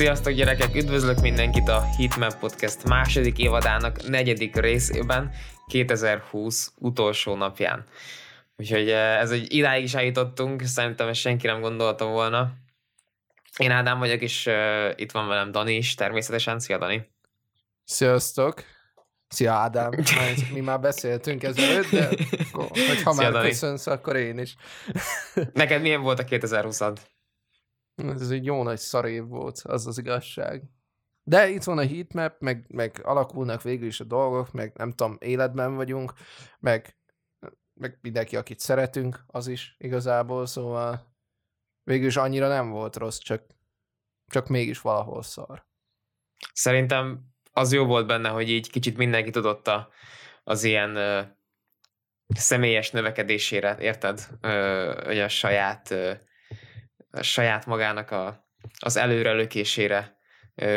Sziasztok gyerekek, üdvözlök mindenkit a Hitmap Podcast második évadának negyedik részében, 2020 utolsó napján. Úgyhogy eh, ez egy idáig is eljutottunk, szerintem ezt senki nem gondolta volna. Én Ádám vagyok, és uh, itt van velem Dani is, természetesen. Szia Dani! Sziasztok! Szia Ádám! Mi már beszéltünk ezelőtt, de akkor, hogyha Szia, már Dani. köszönsz, akkor én is. Neked milyen volt a 2020-ad? Ez egy jó nagy szarév volt, az az igazság. De itt van a heatmap, meg, meg alakulnak végül is a dolgok, meg nem tudom, életben vagyunk, meg, meg mindenki, akit szeretünk, az is igazából, szóval végül is annyira nem volt rossz, csak, csak mégis valahol szar. Szerintem az jó volt benne, hogy így kicsit mindenki tudott a, az ilyen ö, személyes növekedésére, érted? Ö, hogy a saját ö, saját magának a, az előrelökésére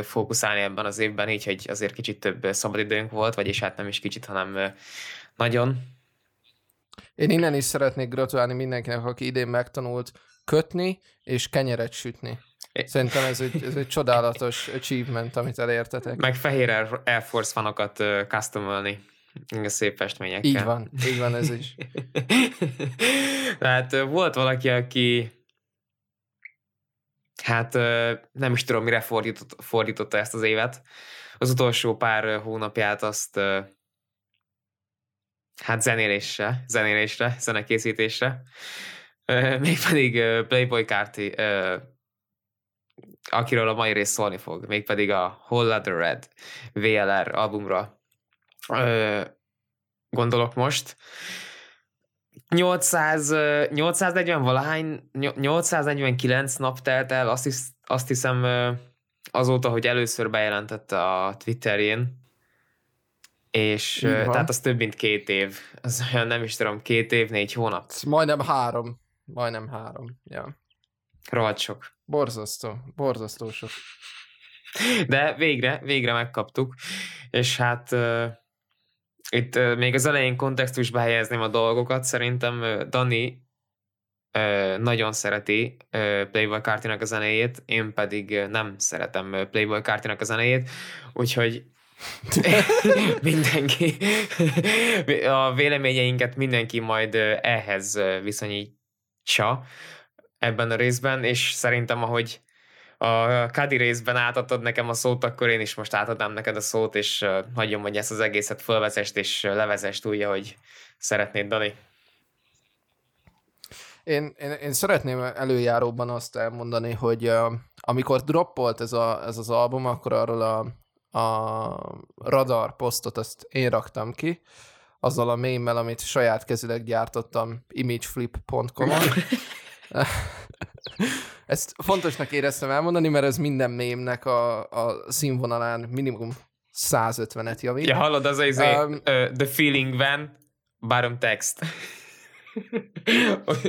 fókuszálni ebben az évben, így, hogy azért kicsit több szabadidőnk volt, vagyis hát nem is kicsit, hanem nagyon. Én innen is szeretnék gratulálni mindenkinek, aki idén megtanult kötni és kenyeret sütni. Szerintem ez egy, ez egy csodálatos achievement, amit elértetek. Meg fehér Air Force fanokat uh, customolni szép festményekkel. Így van, így van ez is. Tehát volt valaki, aki hát nem is tudom, mire fordított, fordította ezt az évet. Az utolsó pár hónapját azt hát zenélésre, zenélésre, zenekészítésre, mégpedig Playboy Carti, akiről a mai rész szólni fog, mégpedig a Whole Lotta Red VLR albumra gondolok most. 800, 840 valahány, 849 nap telt el, azt, hisz, azt hiszem azóta, hogy először bejelentette a Twitterjén, és tehát az több mint két év. Az olyan nem is tudom, két év, négy hónap. Majdnem három. Majdnem három, ja. Rohadt sok. Borzasztó, borzasztó sok. De végre, végre megkaptuk, és hát itt uh, még az elején kontextusba helyezném a dolgokat. Szerintem uh, Dani uh, nagyon szereti Playboy Cartinak a zenéjét, én pedig nem szeretem Playboy Cartinak a zenéjét, úgyhogy mindenki, a véleményeinket mindenki majd ehhez viszonyítsa ebben a részben, és szerintem ahogy a Kadi részben átadtad nekem a szót, akkor én is most átadnám neked a szót, és hagyom, hogy ezt az egészet fölvezest és levezest úgy, ahogy szeretnéd, Dani. Én, én, én szeretném előjáróban azt elmondani, hogy uh, amikor droppolt ez, a, ez az album, akkor arról a, a radar posztot ezt én raktam ki, azzal a mémmel, amit saját kezileg gyártottam imageflip.com-on. Ezt fontosnak éreztem elmondani, mert ez minden mémnek a, a színvonalán minimum 150-et javít. Ja, hallod, az az um, uh, The Feeling Van, bottom text.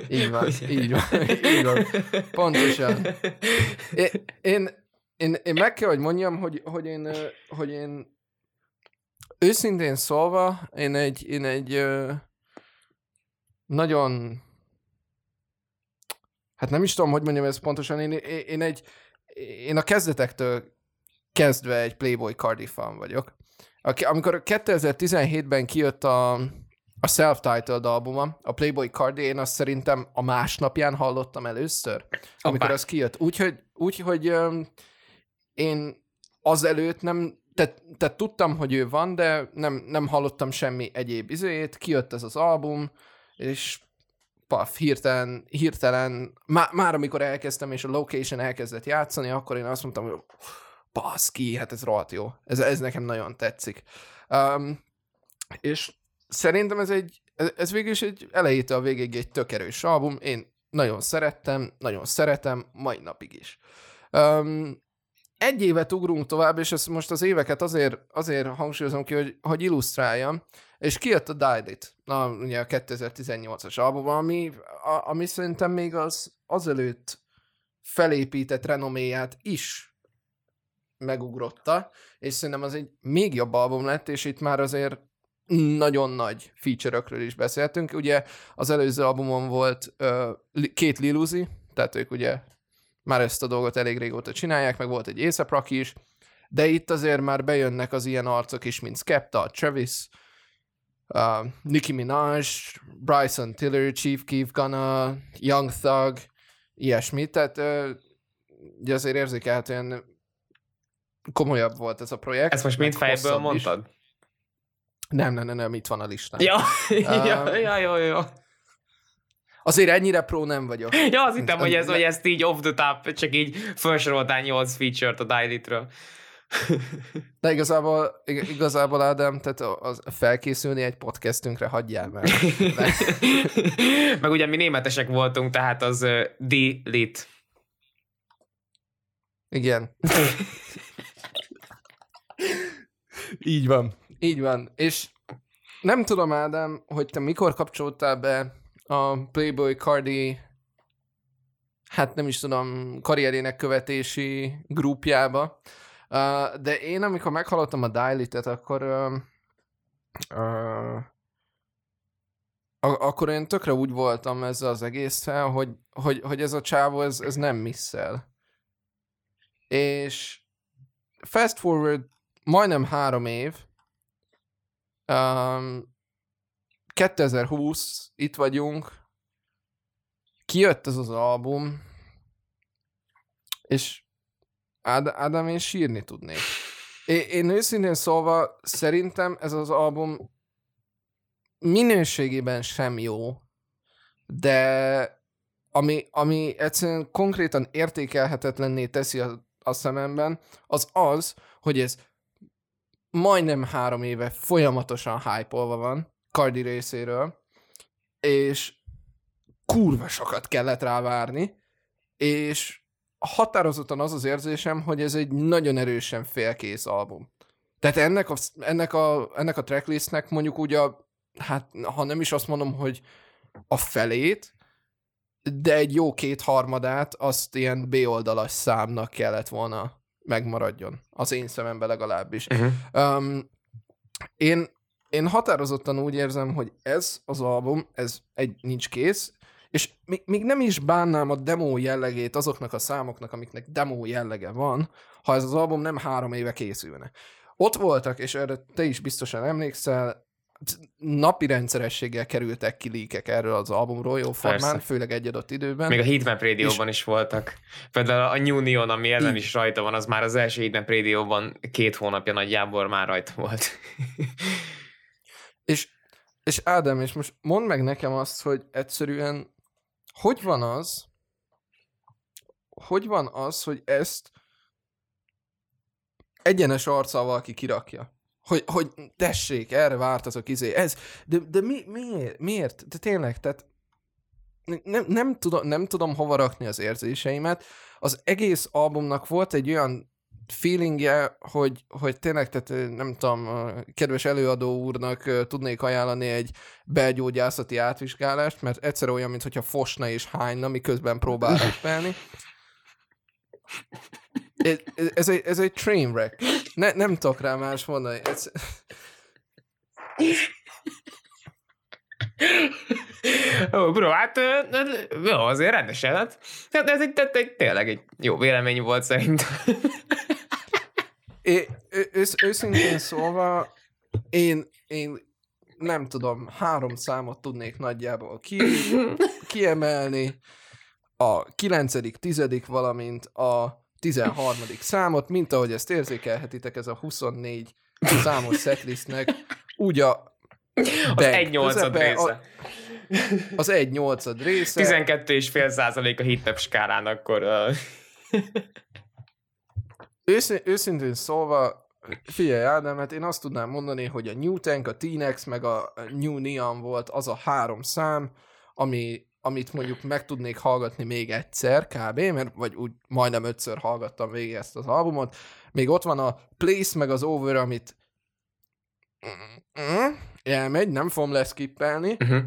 így van, így van, így van. Pontosan. Én, én, én, én meg kell, hogy mondjam, hogy, hogy, én, hogy én őszintén szólva, én egy, én egy nagyon hát nem is tudom, hogy mondjam ezt pontosan, én, én egy, én a kezdetektől kezdve egy Playboy Cardi fan vagyok. Amikor 2017-ben kijött a, a self-titled albuma, a Playboy Cardi, én azt szerintem a másnapján hallottam először, amikor Opa. az kijött. Úgyhogy úgy, hogy um, én azelőtt nem, tehát, tehát tudtam, hogy ő van, de nem, nem hallottam semmi egyéb izőjét, kijött ez az album, és paf, hirtelen, hirtelen, má, már amikor elkezdtem, és a location elkezdett játszani, akkor én azt mondtam, hogy baszki, hát ez rohadt jó. Ez, ez nekem nagyon tetszik. Um, és szerintem ez egy, ez, ez végül is egy elejétől a végéig egy tök erős album. Én nagyon szerettem, nagyon szeretem, mai napig is. Um, egy évet ugrunk tovább, és ezt most az éveket azért, azért hangsúlyozom ki, hogy, hogy illusztráljam, és kijött a Died It, a, ugye a 2018-as album, ami, a, ami szerintem még az azelőtt felépített renoméját is megugrotta, és szerintem az egy még jobb album lett, és itt már azért nagyon nagy feature-ökről is beszéltünk. Ugye az előző albumon volt uh, két Lil Uzi, tehát ők ugye már ezt a dolgot elég régóta csinálják, meg volt egy Rocky is, de itt azért már bejönnek az ilyen arcok is, mint Skepta, Travis, uh, Nicki Minaj, Bryson Tiller, Chief Keef Gunna, Young Thug, ilyesmi, tehát uh, ugye azért érzékelhetően komolyabb volt ez a projekt. Ezt most mind fejből mondtad? Is. Nem, nem, nem, nem, itt van a listán. Ja, um, ja, ja, jó, jó. Azért ennyire pro nem vagyok. Ja, azt hittem, hogy, ez, hogy ezt így off the top, csak így felsoroltál 8 feature-t a Daily-ről. De igazából, igazából Ádám, tehát az felkészülni egy podcastünkre hagyjál meg. meg ugye mi németesek voltunk, tehát az uh, D-lit. Igen. Így van. Így van. És nem tudom, Ádám, hogy te mikor kapcsoltál be a Playboy Cardi hát nem is tudom, karrierének követési grupjába, uh, de én amikor meghallottam a Daily-et, akkor uh, uh, akkor én tökre úgy voltam ezzel az egésszel, hogy, hogy, hogy ez a csávó, ez, ez nem misszel. És fast forward majdnem három év, um, 2020, itt vagyunk, kijött ez az album, és Ád- Ádám, én sírni tudnék. Én, én őszintén szólva szerintem ez az album minőségében sem jó, de ami, ami egyszerűen konkrétan értékelhetetlenné teszi a, a szememben, az az, hogy ez majdnem három éve folyamatosan hype van Cardi részéről, és kurva sokat kellett rá várni, és határozottan az az érzésem, hogy ez egy nagyon erősen félkész album. Tehát ennek a, ennek a, ennek a tracklistnek mondjuk úgy a, hát ha nem is azt mondom, hogy a felét, de egy jó kétharmadát azt ilyen B-oldalas számnak kellett volna megmaradjon. Az én szememben legalábbis. Uh-huh. Um, én, én határozottan úgy érzem, hogy ez az album, ez egy nincs kész, és még, még nem is bánnám a demo jellegét azoknak a számoknak, amiknek demo jellege van, ha ez az album nem három éve készülne. Ott voltak, és erre te is biztosan emlékszel, napi rendszerességgel kerültek ki líkek erről az albumról jó formán, Persze. főleg egy adott időben. Még a Heatmap Radio-ban és... is voltak. Például a New Neon, ami ellen is rajta van, az már az első Heatmap Radio-ban két hónapja nagyjából már rajta volt. És, és Ádám, és most mondd meg nekem azt, hogy egyszerűen hogy van az, hogy van az, hogy ezt egyenes arccal valaki kirakja? Hogy, hogy tessék, erre vártatok, izé, ez, de, de mi, miért, miért? De tényleg, tehát nem, nem, tudom, nem tudom hova rakni az érzéseimet. Az egész albumnak volt egy olyan feelingje, hogy, hogy tényleg, tehát nem tudom, kedves előadó úrnak tudnék ajánlani egy belgyógyászati átvizsgálást, mert egyszer olyan, mintha fosna és hányna, miközben próbál rappelni. Ez, ez, egy, ez egy train wreck. Ne, nem tudok rá más mondani. Ez... Ó, bro, hát jó, azért rendesen. Hát, ez egy, egy, tényleg egy jó vélemény volt szerintem. É, ősz, őszintén szólva, én, én nem tudom, három számot tudnék nagyjából ki, kiemelni, a kilencedik, tizedik, valamint a tizenharmadik számot, mint ahogy ezt érzékelhetitek, ez a 24 számos setlistnek, úgy a az egy nyolcad része. A, az egy nyolcad része. 12 és fél százalék a hitnep skálán, akkor... Uh... Őszín, őszintén szólva, figyelj Ádám, hát én azt tudnám mondani, hogy a New Tank, a T-Nex, meg a New Neon volt az a három szám, ami, amit mondjuk meg tudnék hallgatni még egyszer kb., mert vagy úgy majdnem ötször hallgattam végig ezt az albumot. Még ott van a Place, meg az Over, amit elmegy, nem fogom leszkippelni. Uh-huh.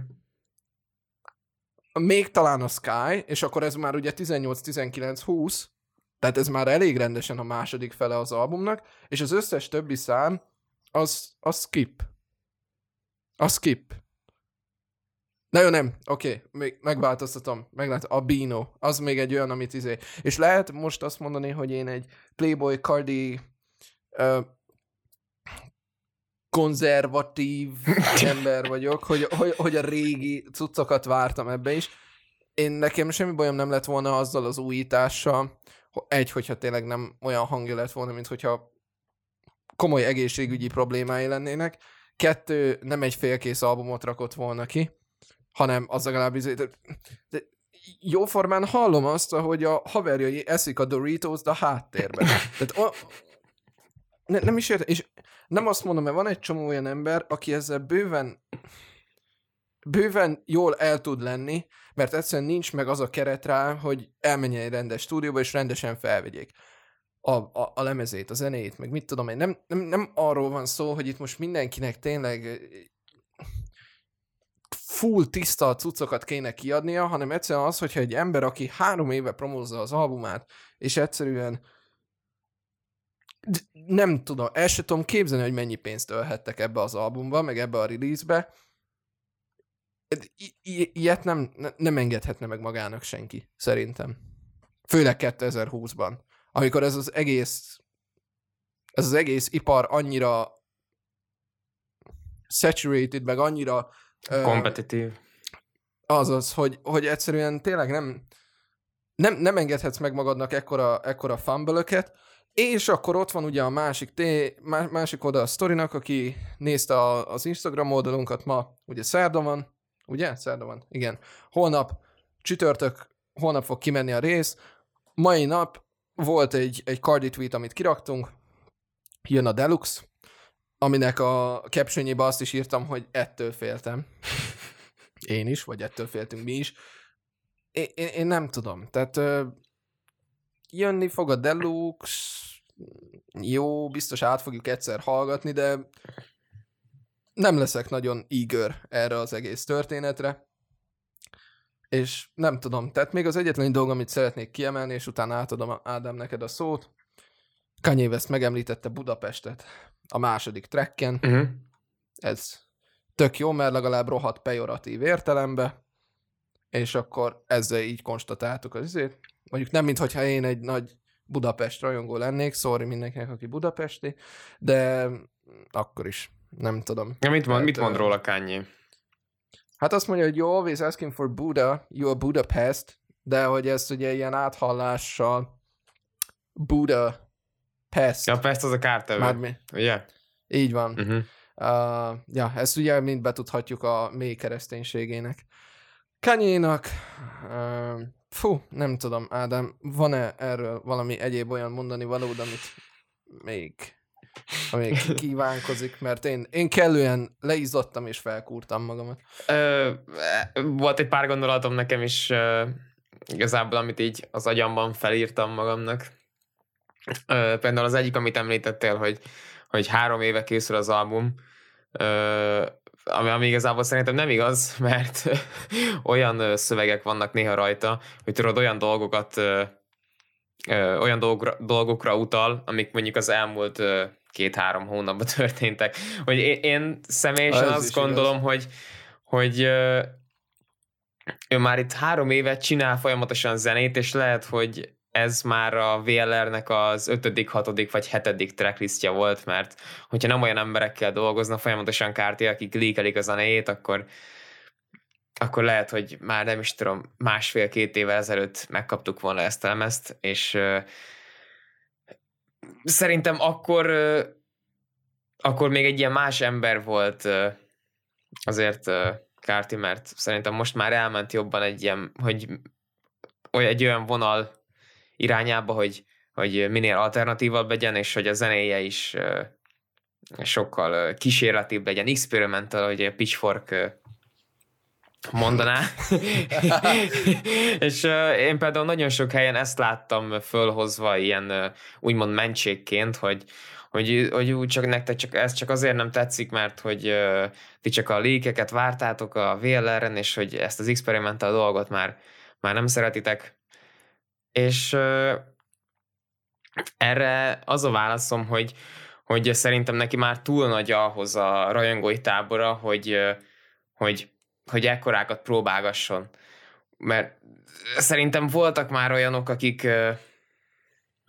Még talán a Sky, és akkor ez már ugye 18-19-20, tehát ez már elég rendesen a második fele az albumnak, és az összes többi szám az, az skip. A skip. Na jó, nem. Oké, okay. még megváltoztatom. Meglát, a Bino. Az még egy olyan, amit izé. És lehet most azt mondani, hogy én egy Playboy Cardi uh, konzervatív ember vagyok, hogy, hogy, hogy a régi cuccokat vártam ebbe is. Én nekem semmi bajom nem lett volna azzal az újítással, egy, hogyha tényleg nem olyan hangja lett volna, mint hogyha komoly egészségügyi problémái lennének. Kettő, nem egy félkész albumot rakott volna ki, hanem az legalább izé, de, de jóformán hallom azt, hogy a haverjai eszik a Doritos a háttérben. Tehát o, ne, nem is értem, és nem azt mondom, mert van egy csomó olyan ember, aki ezzel bőven bőven jól el tud lenni, mert egyszerűen nincs meg az a keret rá, hogy elmenjen egy rendes stúdióba, és rendesen felvegyék a, a, a lemezét, a zenét, meg mit tudom én. Nem, nem, nem arról van szó, hogy itt most mindenkinek tényleg full tiszta cuccokat kéne kiadnia, hanem egyszerűen az, hogyha egy ember, aki három éve promózza az albumát, és egyszerűen nem tudom, el sem tudom képzelni, hogy mennyi pénzt ölhettek ebbe az albumba, meg ebbe a release-be. I- i- ilyet nem, nem engedhetne meg magának senki, szerintem. Főleg 2020-ban, amikor ez az egész ez az egész ipar annyira saturated, meg annyira Kompetitív. Azaz, hogy, hogy egyszerűen tényleg nem, nem, nem engedhetsz meg magadnak ekkora, ekkora fumble és akkor ott van ugye a másik, té, másik oda a sztorinak, aki nézte a, az Instagram oldalunkat ma, ugye szerda van, ugye? Szerda van, igen. Holnap, csütörtök, holnap fog kimenni a rész. Mai nap volt egy, egy cardi tweet, amit kiraktunk, jön a Deluxe, aminek a captionjébe azt is írtam, hogy ettől féltem. Én is, vagy ettől féltünk mi is. Én, én, én nem tudom. Tehát ö, jönni fog a Deluxe, jó, biztos át fogjuk egyszer hallgatni, de nem leszek nagyon eager erre az egész történetre. És nem tudom, tehát még az egyetlen dolog, amit szeretnék kiemelni, és utána átadom Ádám neked a szót. Kanye West megemlítette Budapestet a második trekken. Uh-huh. Ez tök jó, mert legalább rohadt pejoratív értelembe, és akkor ezzel így konstatáltuk az izét. Mondjuk nem, mintha én egy nagy Budapest rajongó lennék, sorry mindenkinek, aki budapesti, de akkor is, nem tudom. Ja, mit mond, hát, mit mond róla Kanye? Hát azt mondja, hogy you always asking for Buddha, you are Budapest, de hogy ezt ugye ilyen áthallással Buddha Pest. Ja, Pest az a kártevő. Már mi? Ugye? Így van. Uh-huh. Uh, ja, ezt ugye mind betudhatjuk a mély kereszténységének. Kanyénak, uh, fú, nem tudom, Ádám, van-e erről valami egyéb olyan mondani valód, amit még, még kívánkozik, mert én, én kellően leizottam és felkúrtam magamat. Ö, volt egy pár gondolatom nekem is uh, igazából, amit így az agyamban felírtam magamnak. Uh, például az egyik, amit említettél, hogy, hogy három éve készül az album, uh, ami, ami igazából szerintem nem igaz, mert olyan szövegek vannak néha rajta, hogy tudod, olyan dolgokat uh, olyan dolgokra, dolgokra utal, amik mondjuk az elmúlt uh, két-három hónapban történtek. Hogy én, én személyesen azt gondolom, igaz. hogy, hogy uh, ő már itt három évet csinál folyamatosan zenét, és lehet, hogy ez már a VLR-nek az ötödik, hatodik vagy hetedik tracklistja volt, mert hogyha nem olyan emberekkel dolgozna folyamatosan Kárti, akik lékelik a zenéjét, akkor akkor lehet, hogy már nem is tudom, másfél-két évvel ezelőtt megkaptuk volna ezt a lemezt, és szerintem akkor akkor még egy ilyen más ember volt azért uh, Kárti, mert szerintem most már elment jobban egy ilyen, hogy olyan, egy olyan vonal irányába, hogy, hogy minél alternatívabb legyen, és hogy a zenéje is sokkal kísérletibb legyen, experimental, hogy a Pitchfork mondaná. és én például nagyon sok helyen ezt láttam fölhozva ilyen uh, úgymond mentségként, hogy, hogy, hogy úgy csak nektek csak, ez csak azért nem tetszik, mert hogy uh, ti csak a lékeket vártátok a VLR-en, és hogy ezt az experimental dolgot már, már nem szeretitek. És uh, erre az a válaszom, hogy, hogy szerintem neki már túl nagy ahhoz a rajongói tábora, hogy, hogy hogy ekkorákat próbálgasson. Mert szerintem voltak már olyanok, akik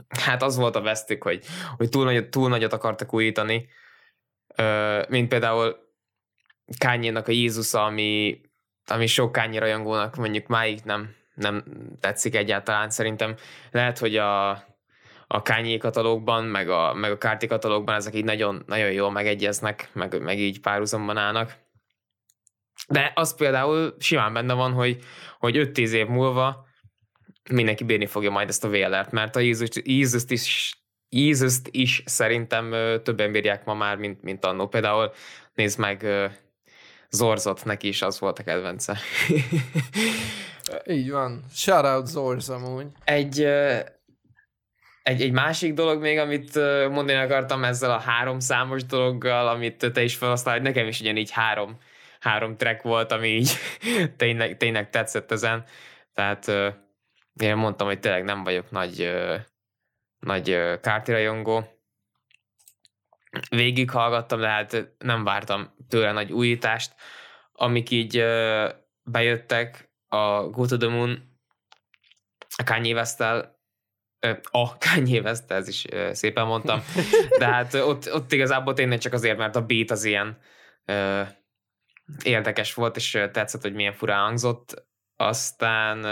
hát az volt a vesztük, hogy, hogy túl, nagyot, túl nagyot akartak újítani, mint például Kányénak a Jézus, ami, ami sok Kányi rajongónak mondjuk máig nem, nem tetszik egyáltalán. Szerintem lehet, hogy a, a Kanye katalógban, meg a, meg a Kárti katalógban ezek így nagyon, nagyon jól megegyeznek, meg, meg így párhuzamban állnak. De az például simán benne van, hogy, hogy 5-10 év múlva mindenki bírni fogja majd ezt a VLR-t, mert a Jézus is Jézust is szerintem többen bírják ma már, mint, mint annó. Például nézd meg Zorzot, neki is az volt a kedvence. Így van. Shout out Zorz amúgy. Egy, egy, egy másik dolog még, amit mondani akartam ezzel a három számos dologgal, amit te is felhasznál, hogy nekem is ugyanígy három, három track volt, ami így tényleg, tényleg tetszett ezen. Tehát én mondtam, hogy tényleg nem vagyok nagy, nagy kártirajongó. Végig hallgattam, de hát nem vártam tőle nagy újítást. Amik így bejöttek, a Go to the Moon, a Kanye west a Kanye West, ez is szépen mondtam, de hát ott, ott igazából tényleg csak azért, mert a beat az ilyen érdekes volt, és tetszett, hogy milyen furán hangzott. Aztán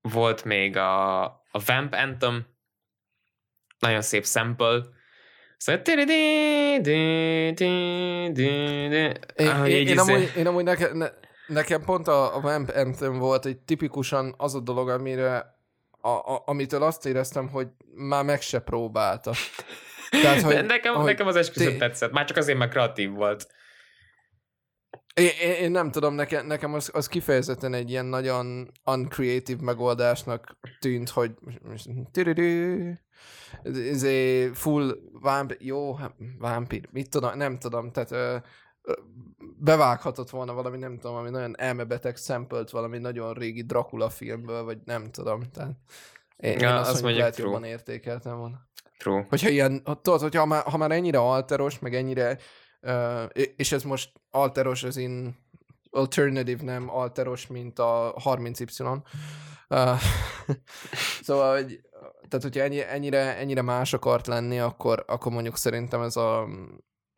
volt még a, a Vamp Anthem, nagyon szép sample, Szóval... Én, én, én, amúgy, én amúgy neke, ne, Nekem pont a, a Vamp Anthem volt egy tipikusan az a dolog, amire a, a, amitől azt éreztem, hogy már meg se próbálta. Tehát, hogy, nekem, hogy nekem az esküszöm té... tetszett, már csak azért, mert kreatív volt. Én, én, nem tudom, nekem, nekem az, az kifejezetten egy ilyen nagyon uncreative megoldásnak tűnt, hogy ez egy full vamp, jó, vampir, mit tudom, nem tudom, tehát bevághatott volna valami, nem tudom, ami nagyon elmebeteg szempölt valami nagyon régi Dracula filmből, vagy nem tudom. Tehát én, ja, én azt, azt mondjuk jobban értékeltem volna. True. Hogyha ilyen, tudod, hogyha már, ha már ennyire alteros, meg ennyire, uh, és ez most alteros, az in alternative, nem alteros, mint a 30Y. Uh, szóval, hogy tehát, hogyha ennyi, ennyire, ennyire más akart lenni, akkor, akkor mondjuk szerintem ez a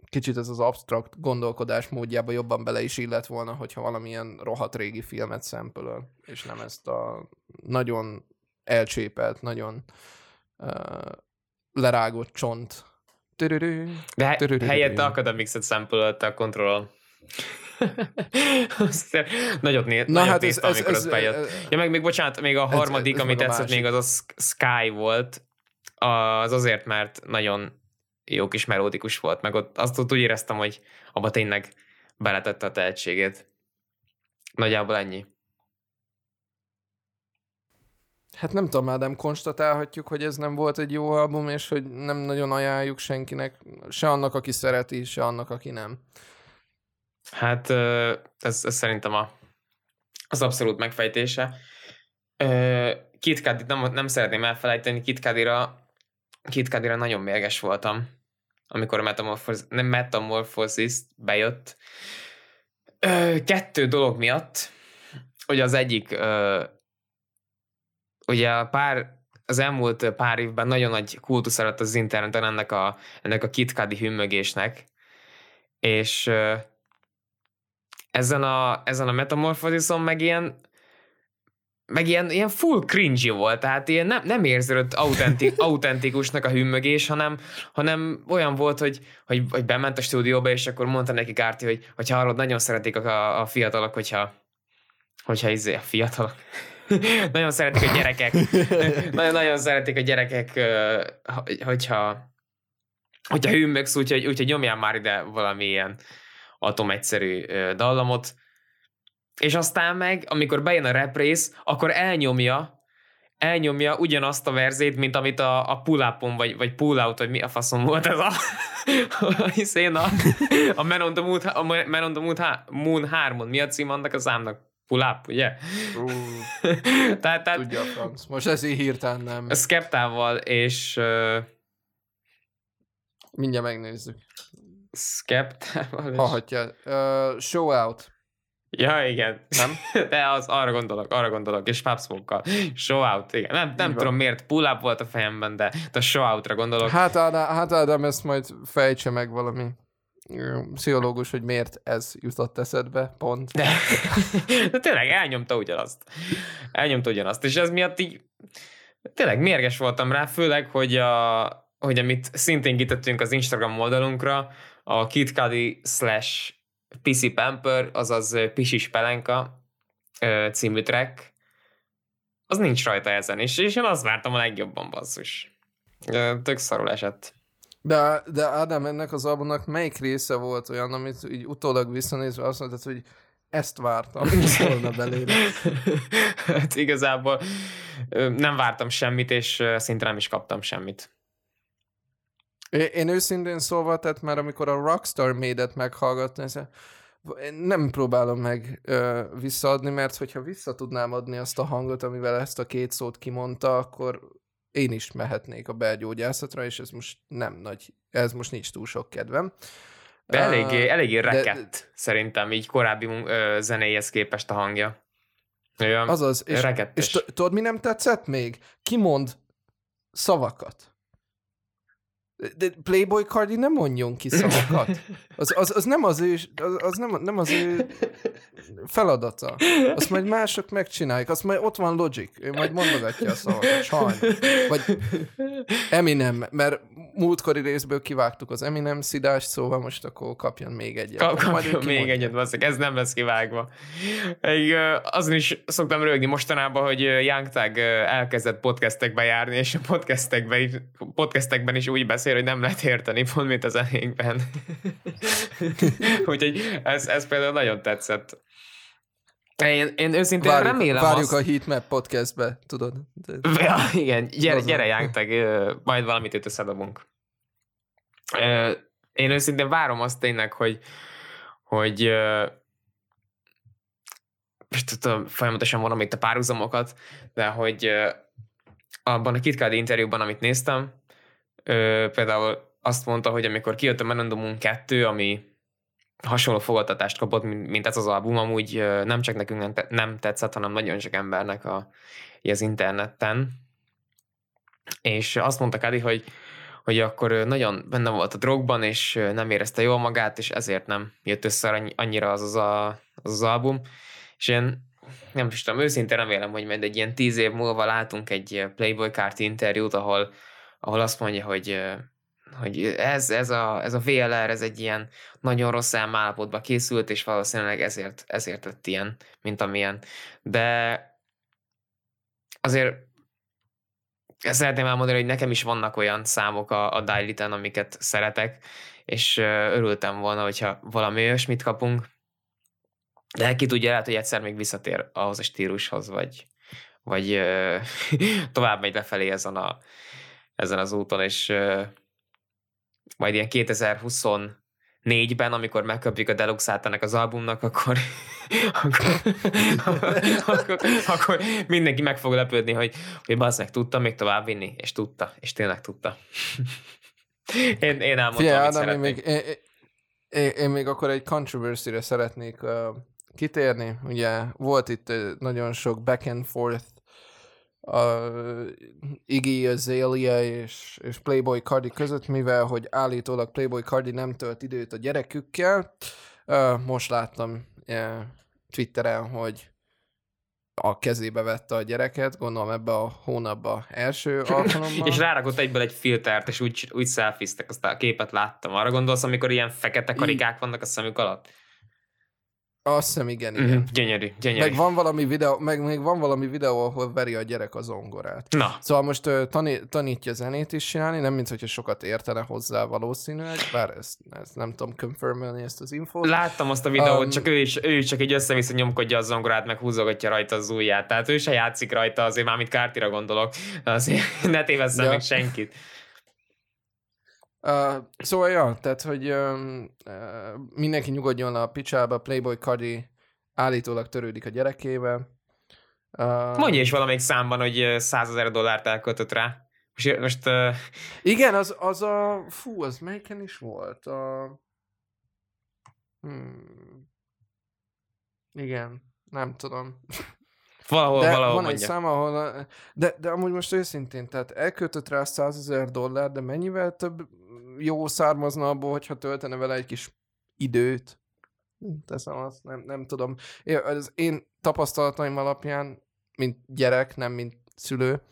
kicsit ez az abstrakt gondolkodás módjába jobban bele is illett volna, hogyha valamilyen rohadt régi filmet szempölöl, és nem ezt a nagyon elcsépelt, nagyon uh, lerágott csont. De he- helyette Academix-et szempölölte a kontrollon. nagyot, né- Na, nagyot hát néztem, ez, amikor ez, az bejött. Ja, meg még bocsánat, még a harmadik, ez, ez ami tetszett, még az a Sky volt. Az azért, mert nagyon jó kis melódikus volt, meg ott azt úgy éreztem, hogy abba tényleg beletette a tehetségét. Nagyjából ennyi. Hát nem tudom, nem konstatálhatjuk, hogy ez nem volt egy jó album, és hogy nem nagyon ajánljuk senkinek, se annak, aki szereti, se annak, aki nem. Hát ez, ez szerintem a, az abszolút megfejtése. Kit nem, nem szeretném elfelejteni, Kit Kit nagyon mérges voltam, amikor a Metamorphosis, nem Metamorphosis bejött. Kettő dolog miatt, hogy az egyik, ugye a pár, az elmúlt pár évben nagyon nagy kultusz lett az interneten ennek a, ennek a kitkadi hümmögésnek, és ezen a, ezen a metamorfozison meg ilyen meg ilyen, ilyen full cringy volt, tehát ilyen nem, nem érződött autentik, autentikusnak a hümmögés, hanem, hanem olyan volt, hogy, hogy, hogy bement a stúdióba, és akkor mondta neki Kárti, hogy hogyha hallod, nagyon szeretik a, a fiatalok, hogyha hogyha izé, a fiatalok, nagyon szeretik a gyerekek, nagyon-nagyon szeretik a gyerekek, hogyha hogyha hümmögsz, úgyhogy, úgyhogy nyomjál már ide valami ilyen atomegyszerű dallamot, és aztán meg, amikor bejön a rap rész, akkor elnyomja, elnyomja ugyanazt a verzét, mint amit a, a pull vagy, vagy pull out, vagy mi a faszom volt ez a, hiszén a, a Man on the Moon, a Man on the Moon, Moon 3-on. Mi a cím annak a számnak? Pull up, ugye? Uh, tehát, tehát, Tudja a franc. Most ez így hirtelen nem. Skeptával, és uh, mindjárt megnézzük. Skeptával. Hallhatja. Uh, show out. Ja, igen. Nem? De az arra gondolok, arra gondolok, és Pop Smoke-kal. Show out, igen. Nem, nem tudom miért, pull up volt a fejemben, de, de a show outra gondolok. Hát Ádám, hát Ádám ezt majd fejtse meg valami pszichológus, hogy miért ez jutott eszedbe, pont. De, de tényleg elnyomta ugyanazt. Elnyomta ugyanazt, és ez miatt így tényleg mérges voltam rá, főleg, hogy, a, hogy amit szintén kitettünk az Instagram oldalunkra, a KitKadi slash PC Pamper, azaz Pisis Pelenka című track, az nincs rajta ezen, és, és én azt vártam a legjobban, basszus. Tök szarul esett. De, de Ádám, ennek az albumnak melyik része volt olyan, amit így utólag visszanézve azt mondtad, hogy ezt vártam volna belőle. hát igazából nem vártam semmit, és szinte nem is kaptam semmit. Én őszintén szólva, tehát már amikor a Rockstar Made-et meghallgattam, nem próbálom meg ö, visszaadni, mert hogyha vissza tudnám adni azt a hangot, amivel ezt a két szót kimondta, akkor én is mehetnék a belgyógyászatra, és ez most nem nagy, ez most nincs túl sok kedvem. De eléggé, eléggé rekett, de, szerintem, így korábbi ö, zenéhez képest a hangja. Olyan Azaz, és, és tudod, mi nem tetszett még? Kimond szavakat. De Playboy Cardi nem mondjon ki szavakat. Az, az, az nem az ő, az, az nem, nem az ő feladata. Azt majd mások megcsinálják. Azt majd ott van Logic. Ő majd mondogatja a szavakat. Sajnos. Vagy Eminem, mert múltkori részből kivágtuk az Eminem szidást, szóval most akkor kapjon még egyet. Kap, kapjon még egyet, basszik. Ez nem lesz kivágva. Egy, azon is szoktam rögni mostanában, hogy Young Tag elkezdett podcastekbe járni, és a podcastekben, podcastekben is úgy beszél, hogy nem lehet érteni, pont mint az zenénkben. Úgyhogy ez, ez például nagyon tetszett. Én, én őszintén várjuk, remélem Várjuk azt... a Heatmap podcastbe, tudod? Ja, igen, gyere, gyere Jánktek, majd valamit itt összedobunk. Én őszintén várom azt tényleg, hogy, hogy tudom, folyamatosan vonom itt a párhuzamokat, de hogy abban a KitKat interjúban, amit néztem, például azt mondta, hogy amikor kijött a Menendumon 2, ami hasonló fogadtatást kapott, mint ez az album, amúgy nem csak nekünk nem tetszett, hanem nagyon sok embernek a, az interneten. És azt mondta Kadi, hogy, hogy akkor nagyon benne volt a drogban, és nem érezte jól magát, és ezért nem jött össze annyira az az, a, az, az album. És én nem is tudom, őszintén remélem, hogy majd egy ilyen tíz év múlva látunk egy Playboy Kart interjút, ahol, ahol azt mondja, hogy hogy ez, ez, a, ez a VLR, ez egy ilyen nagyon rossz állapotba készült, és valószínűleg ezért, ezért lett ilyen, mint amilyen. De azért ezt szeretném elmondani, hogy nekem is vannak olyan számok a, a Daily-ten, amiket szeretek, és örültem volna, hogyha valami olyasmit kapunk, de ki tudja, lehet, hogy egyszer még visszatér ahhoz a stílushoz, vagy, vagy tovább megy lefelé ezen, a, ezen az úton, és majd ilyen 2024-ben, amikor megkapjuk a deluxe ennek az albumnak, akkor, akkor, akkor, akkor, mindenki meg fog lepődni, hogy, hogy meg tudta még tovább vinni, és tudta, és tényleg tudta. én, én elmondtam, Figyelj, Ádám, én még, én, én, én még akkor egy controversy-re szeretnék uh, kitérni. Ugye volt itt nagyon sok back and forth a Iggy Azalea és, és Playboy Cardi között, mivel hogy állítólag Playboy Cardi nem tölt időt a gyerekükkel. Most láttam Twitteren, hogy a kezébe vette a gyereket, gondolom ebbe a hónapba első alkalommal. és rárakott egyből egy filtert, és úgy, úgy szelfiztek, azt a képet láttam. Arra gondolsz, amikor ilyen fekete karikák vannak a szemük alatt? Azt hiszem, igen, igen. Mm, gyönyörű, gyönyörű. Meg van valami videó, meg még van valami videó, ahol veri a gyerek az zongorát. Na. Szóval most uh, tanít, tanítja zenét is csinálni, nem mint hogyha sokat értene hozzá valószínűleg, bár ezt, ezt nem tudom confirmelni ezt az infót. Láttam azt a videót, um, csak ő is, ő csak egy össze-vissza nyomkodja a zongorát, meg húzogatja rajta az ujját. Tehát ő se játszik rajta, azért már, mint Kártira gondolok. Azért ne tévesszem ja. meg senkit. Uh, szóval, ja, tehát, hogy um, uh, mindenki nyugodjon a picsába, Playboy Cardi állítólag törődik a gyerekével. Uh, Mondja is valamelyik számban, hogy 100 ezer dollárt elköltött rá. Most, most uh... Igen, az, az a... Fú, az melyiken is volt? A... Hmm. Igen, nem tudom. Valahol, de valahol van mondja. egy szám, ahol... De, de amúgy most őszintén, tehát elköltött rá 100 ezer dollár, de mennyivel több jó származna abból, hogyha töltene vele egy kis időt? Teszem azt, nem, nem tudom. Én, az én tapasztalataim alapján, mint gyerek, nem mint szülő,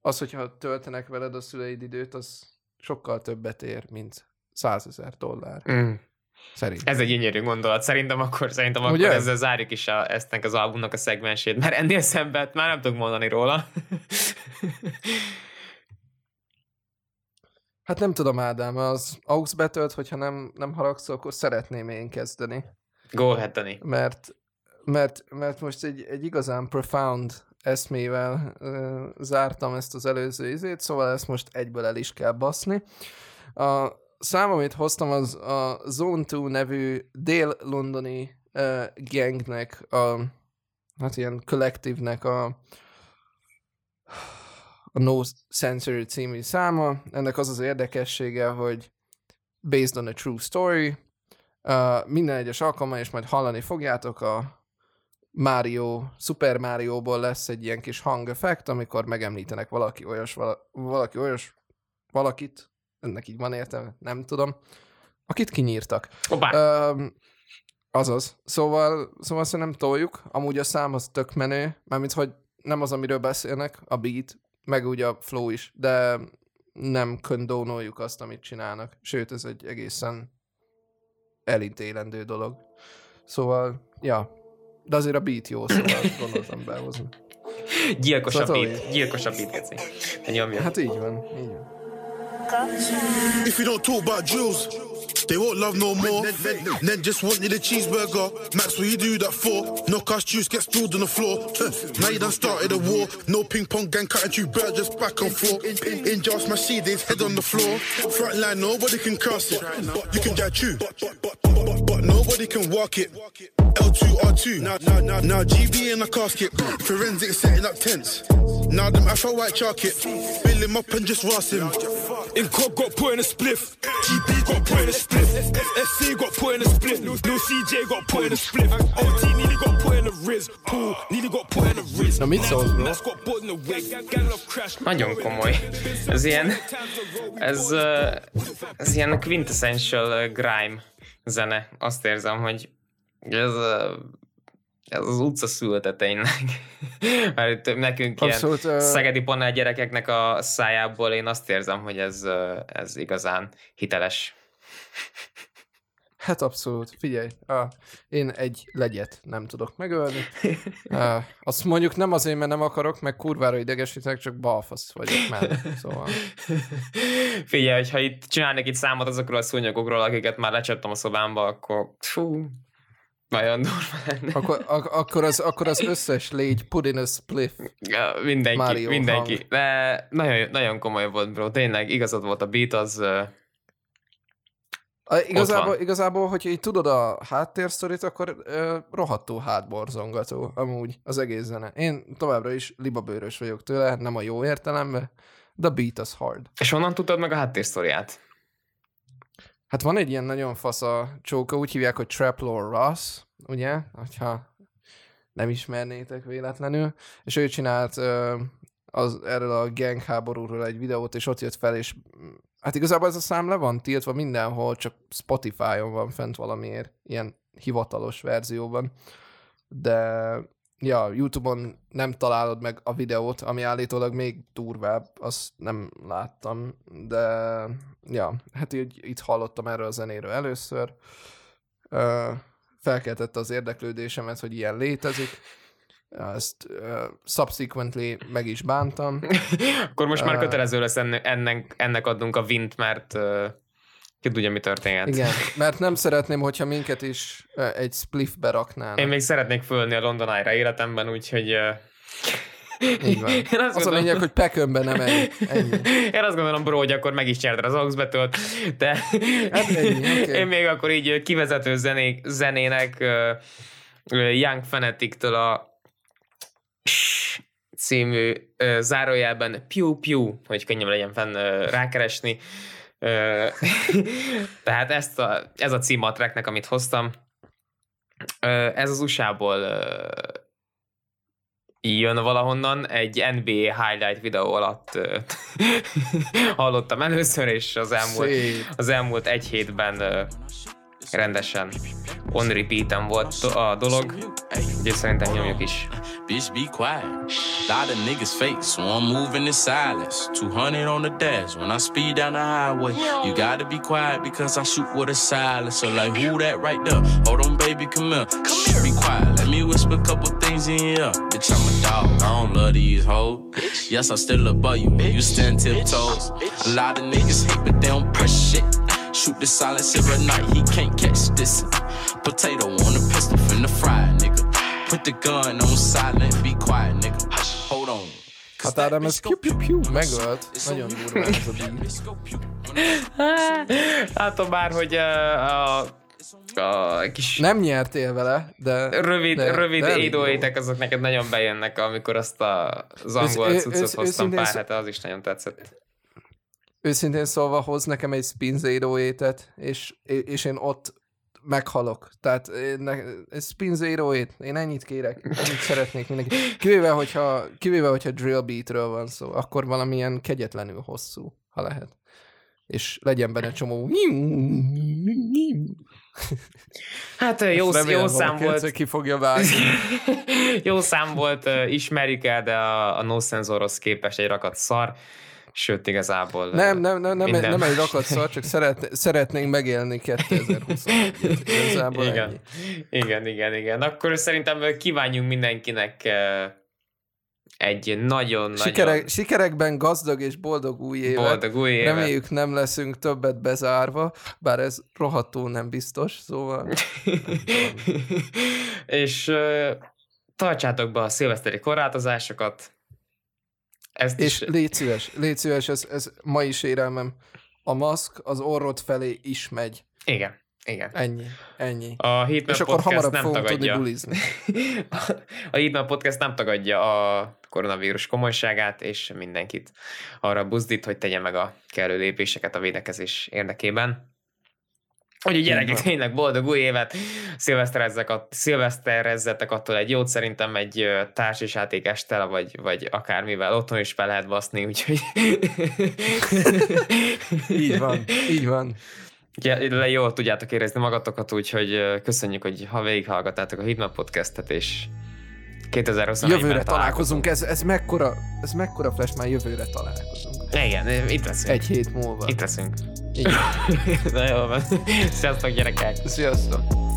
az, hogyha töltenek veled a szüleid időt, az sokkal többet ér, mint 100 ezer dollár. Mm. Szerint. Ez egy gyönyörű gondolat. Szerintem akkor, szerintem akkor Ugye? ezzel zárjuk is a, eztnek az albumnak a szegmensét, mert ennél szebbet már nem tudok mondani róla. Hát nem tudom, Ádám, az AUX betölt, hogyha nem, nem haragszol, akkor szeretném én kezdeni. Go ahead, Dani. mert, mert, mert most egy, egy igazán profound eszmével uh, zártam ezt az előző izét, szóval ezt most egyből el is kell baszni. A szám, amit hoztam, az a Zone 2 nevű dél-londoni uh, gangnek, a, hát ilyen kollektívnek a, a No Sensory című száma. Ennek az az érdekessége, hogy based on a true story, Uh, minden egyes alkalommal, és majd hallani fogjátok, a Mario, Super Mario-ból lesz egy ilyen kis hangeffekt, amikor megemlítenek valaki olyas, vala, valaki olyas, valakit, ennek így van értelme, nem tudom, akit kinyírtak. Hoppá! Um, azaz. Szóval, szóval szerintem toljuk. Amúgy a szám az tök menő, mármint, hogy nem az, amiről beszélnek, a beat, meg úgy a flow is, de nem kondónoljuk azt, amit csinálnak. Sőt, ez egy egészen elítélendő dolog. Szóval, ja. De azért a beat jó, szóval gondoltam behozni. Gyilkos a Szóval beat. Gyilkos a beat, Geci. Hát így van, így van. If you don't talk about drills, they won't love no more. Then just wanted a cheeseburger. Max, what you do that for? No cash juice gets spilled on the floor. Now you done started a war. No ping pong gang cutting you bird just back and forth. In jar smash head on the floor. Front line, nobody can cross it. You can get you, but, but, but, but, but nobody can walk it. L2R2. Now, now, now, now GB in a casket. Forensic setting up tents. Now them Afro white chalk it. Bill him up and just ross him. In Cobb got put in a spliff. GB got put in a spliff. SC got put in a spliff. Lil CJ got put in a spliff. OT nearly got put in a Riz. Pool nearly got put in a Riz. Na mit szólsz, bro? Nagyon komoly. Ez ilyen, ez, ez ilyen quintessential grime zene. Azt érzem, hogy ez, ez az utca szülte tényleg. Mert nekünk ilyen Abszolút, ö, szegedi panel gyerekeknek a szájából én azt érzem, hogy ez, ez igazán hiteles. Hát abszolút, figyelj, ah, én egy legyet nem tudok megölni. Ah, azt mondjuk nem azért, mert nem akarok, meg kurvára idegesítek, csak balfasz vagyok már. Szóval. Figyelj, hogyha itt csinálnék itt számot azokról a szúnyogokról, akiket már lecsaptam a szobámba, akkor fú, nagyon durva lenne. Akkor, ak- akkor, az, akkor az összes légy put in a spliff. Ja, mindenki, Mario mindenki. hang. De nagyon, nagyon komoly volt, bro. Tényleg igazad volt a beat, az... A, igazából, igazából, hogyha így tudod a háttérsztorit, akkor ö, rohadtó hátborzongató amúgy az egész zene. Én továbbra is libabőrös vagyok tőle, nem a jó értelemben, de a beat az hard. És honnan tudtad meg a háttérsztoriát? Hát van egy ilyen nagyon fasz a csóka, úgy hívják, hogy Traplore Ross, ugye? Hogyha nem ismernétek véletlenül. És ő csinált az, erről a gang háborúról egy videót, és ott jött fel, és mm, hát igazából ez a szám le van tiltva mindenhol, csak Spotify-on van fent valamiért, ilyen hivatalos verzióban. De ja, YouTube-on nem találod meg a videót, ami állítólag még durvább, azt nem láttam, de ja, hát így, itt hallottam erről a zenéről először. Ö, felkeltette az érdeklődésemet, hogy ilyen létezik. Ezt uh, subsequently meg is bántam. Akkor most már Ö. kötelező lesz ennek, ennek, ennek adnunk a vint, mert uh, ki tudja, mi történhet. Igen, mert nem szeretném, hogyha minket is uh, egy spliffbe raknának. Én még szeretnék fölni a London Eye-ra életemben, úgyhogy... Uh, Így van. Én azt Az a gondolom- lényeg, hogy pekönbe nem ennyi. ennyi. Én azt gondolom, bro, hogy akkor meg is nyerted az aux betőlt, de Hát ennyi, oké. én még akkor így kivezető zenék, zenének ö, Young Fanatic-től a című ö, zárójelben Pew Pew, hogy könnyebb legyen fenn ö, rákeresni. Tehát ezt a, ez a cím a tracknek, amit hoztam. Ez az USA-ból jön valahonnan, egy NBA highlight videó alatt hallottam először, és az elmúlt, az elmúlt egy hétben rendesen on repeat volt a dolog, úgyhogy szerintem nyomjuk is. Bitch, be quiet. Lot of niggas fake, so I'm moving in silence. 200 on the dash when I speed down the highway. You gotta be quiet because I shoot with a silence. So like, who that right there? Oh, Hold on, baby, come here. Shh, Be quiet. Let me whisper a couple things in your ear. Bitch, I'm a dog. I don't love these hoes. Yes, I still above you. You stand tiptoes. A lot of niggas hate, but they don't press shit. Shoot the silence every night, he can't catch this. Potato on a pistol, finna fry, nigga. Put the gun on silent, be quiet, nigga. Hush, hold on. Hát Ádám, ez piu, piu, piu, megölt. Nagyon durva ez a. Látom már, hogy a, a, a kis Nem nyertél vele, de... rövid, de, rövid édóétek azok neked nagyon bejönnek, amikor azt a, az angol ősz- cuccot ősz- hoztam pár hete, az is nagyon tetszett. Őszintén szólva hoz nekem egy spin zero étet, és, és én ott meghalok. Tehát én ne, egy spin zero én ennyit kérek, ennyit szeretnék mindenki. Kivéve, hogyha, kivéve, hogyha drill beatről van szó, akkor valamilyen kegyetlenül hosszú, ha lehet. És legyen benne csomó... Hát jó, jó Remélem, szám volt, ki fogja vágni. jó szám volt, ö, ismerjük el, de a, a No Sensorhoz képest egy rakat szar, sőt igazából... Nem, nem, nem, nem, nem egy rakat szar, csak szeret, szeretnénk megélni 2021-et. Igazából igen. ennyi. igen, igen, igen. Akkor szerintem kívánjunk mindenkinek egy nagyon-nagyon Sikerek, sikerekben gazdag és boldog új évet. boldog új évet. Reméljük nem leszünk többet bezárva, bár ez rohadtul nem biztos, szóval és tartsátok be a szilveszteri korlátozásokat. Ezt és is, légy szíves, légy szíves, ez, ez ma is érelmem. A maszk az orrod felé is megy. igen, igen. Ennyi, ennyi. A Hitman és akkor hamarabb nem fogunk tudni tagadja. bulizni. a Hitman Podcast nem tagadja a koronavírus komolyságát, és mindenkit arra buzdít, hogy tegye meg a kellő lépéseket a védekezés érdekében. Úgyhogy gyerekek, tényleg boldog új évet, szilveszterezzetek, att- szilveszterezzetek attól egy jót, szerintem egy társasjáték estel, vagy, vagy akármivel otthon is be lehet baszni, úgyhogy Így van, így van. Le jól tudjátok érezni magatokat, úgyhogy köszönjük, hogy ha végighallgattátok a Hitman Podcastet, és 2021-ben Jövőre találkozunk, ez, ez mekkora, ez mekkora flash, már jövőre találkozunk. Igen, itt leszünk. Egy hét múlva. Itt leszünk. Így. Na jó van. Sziasztok gyerekek! Sziasztok!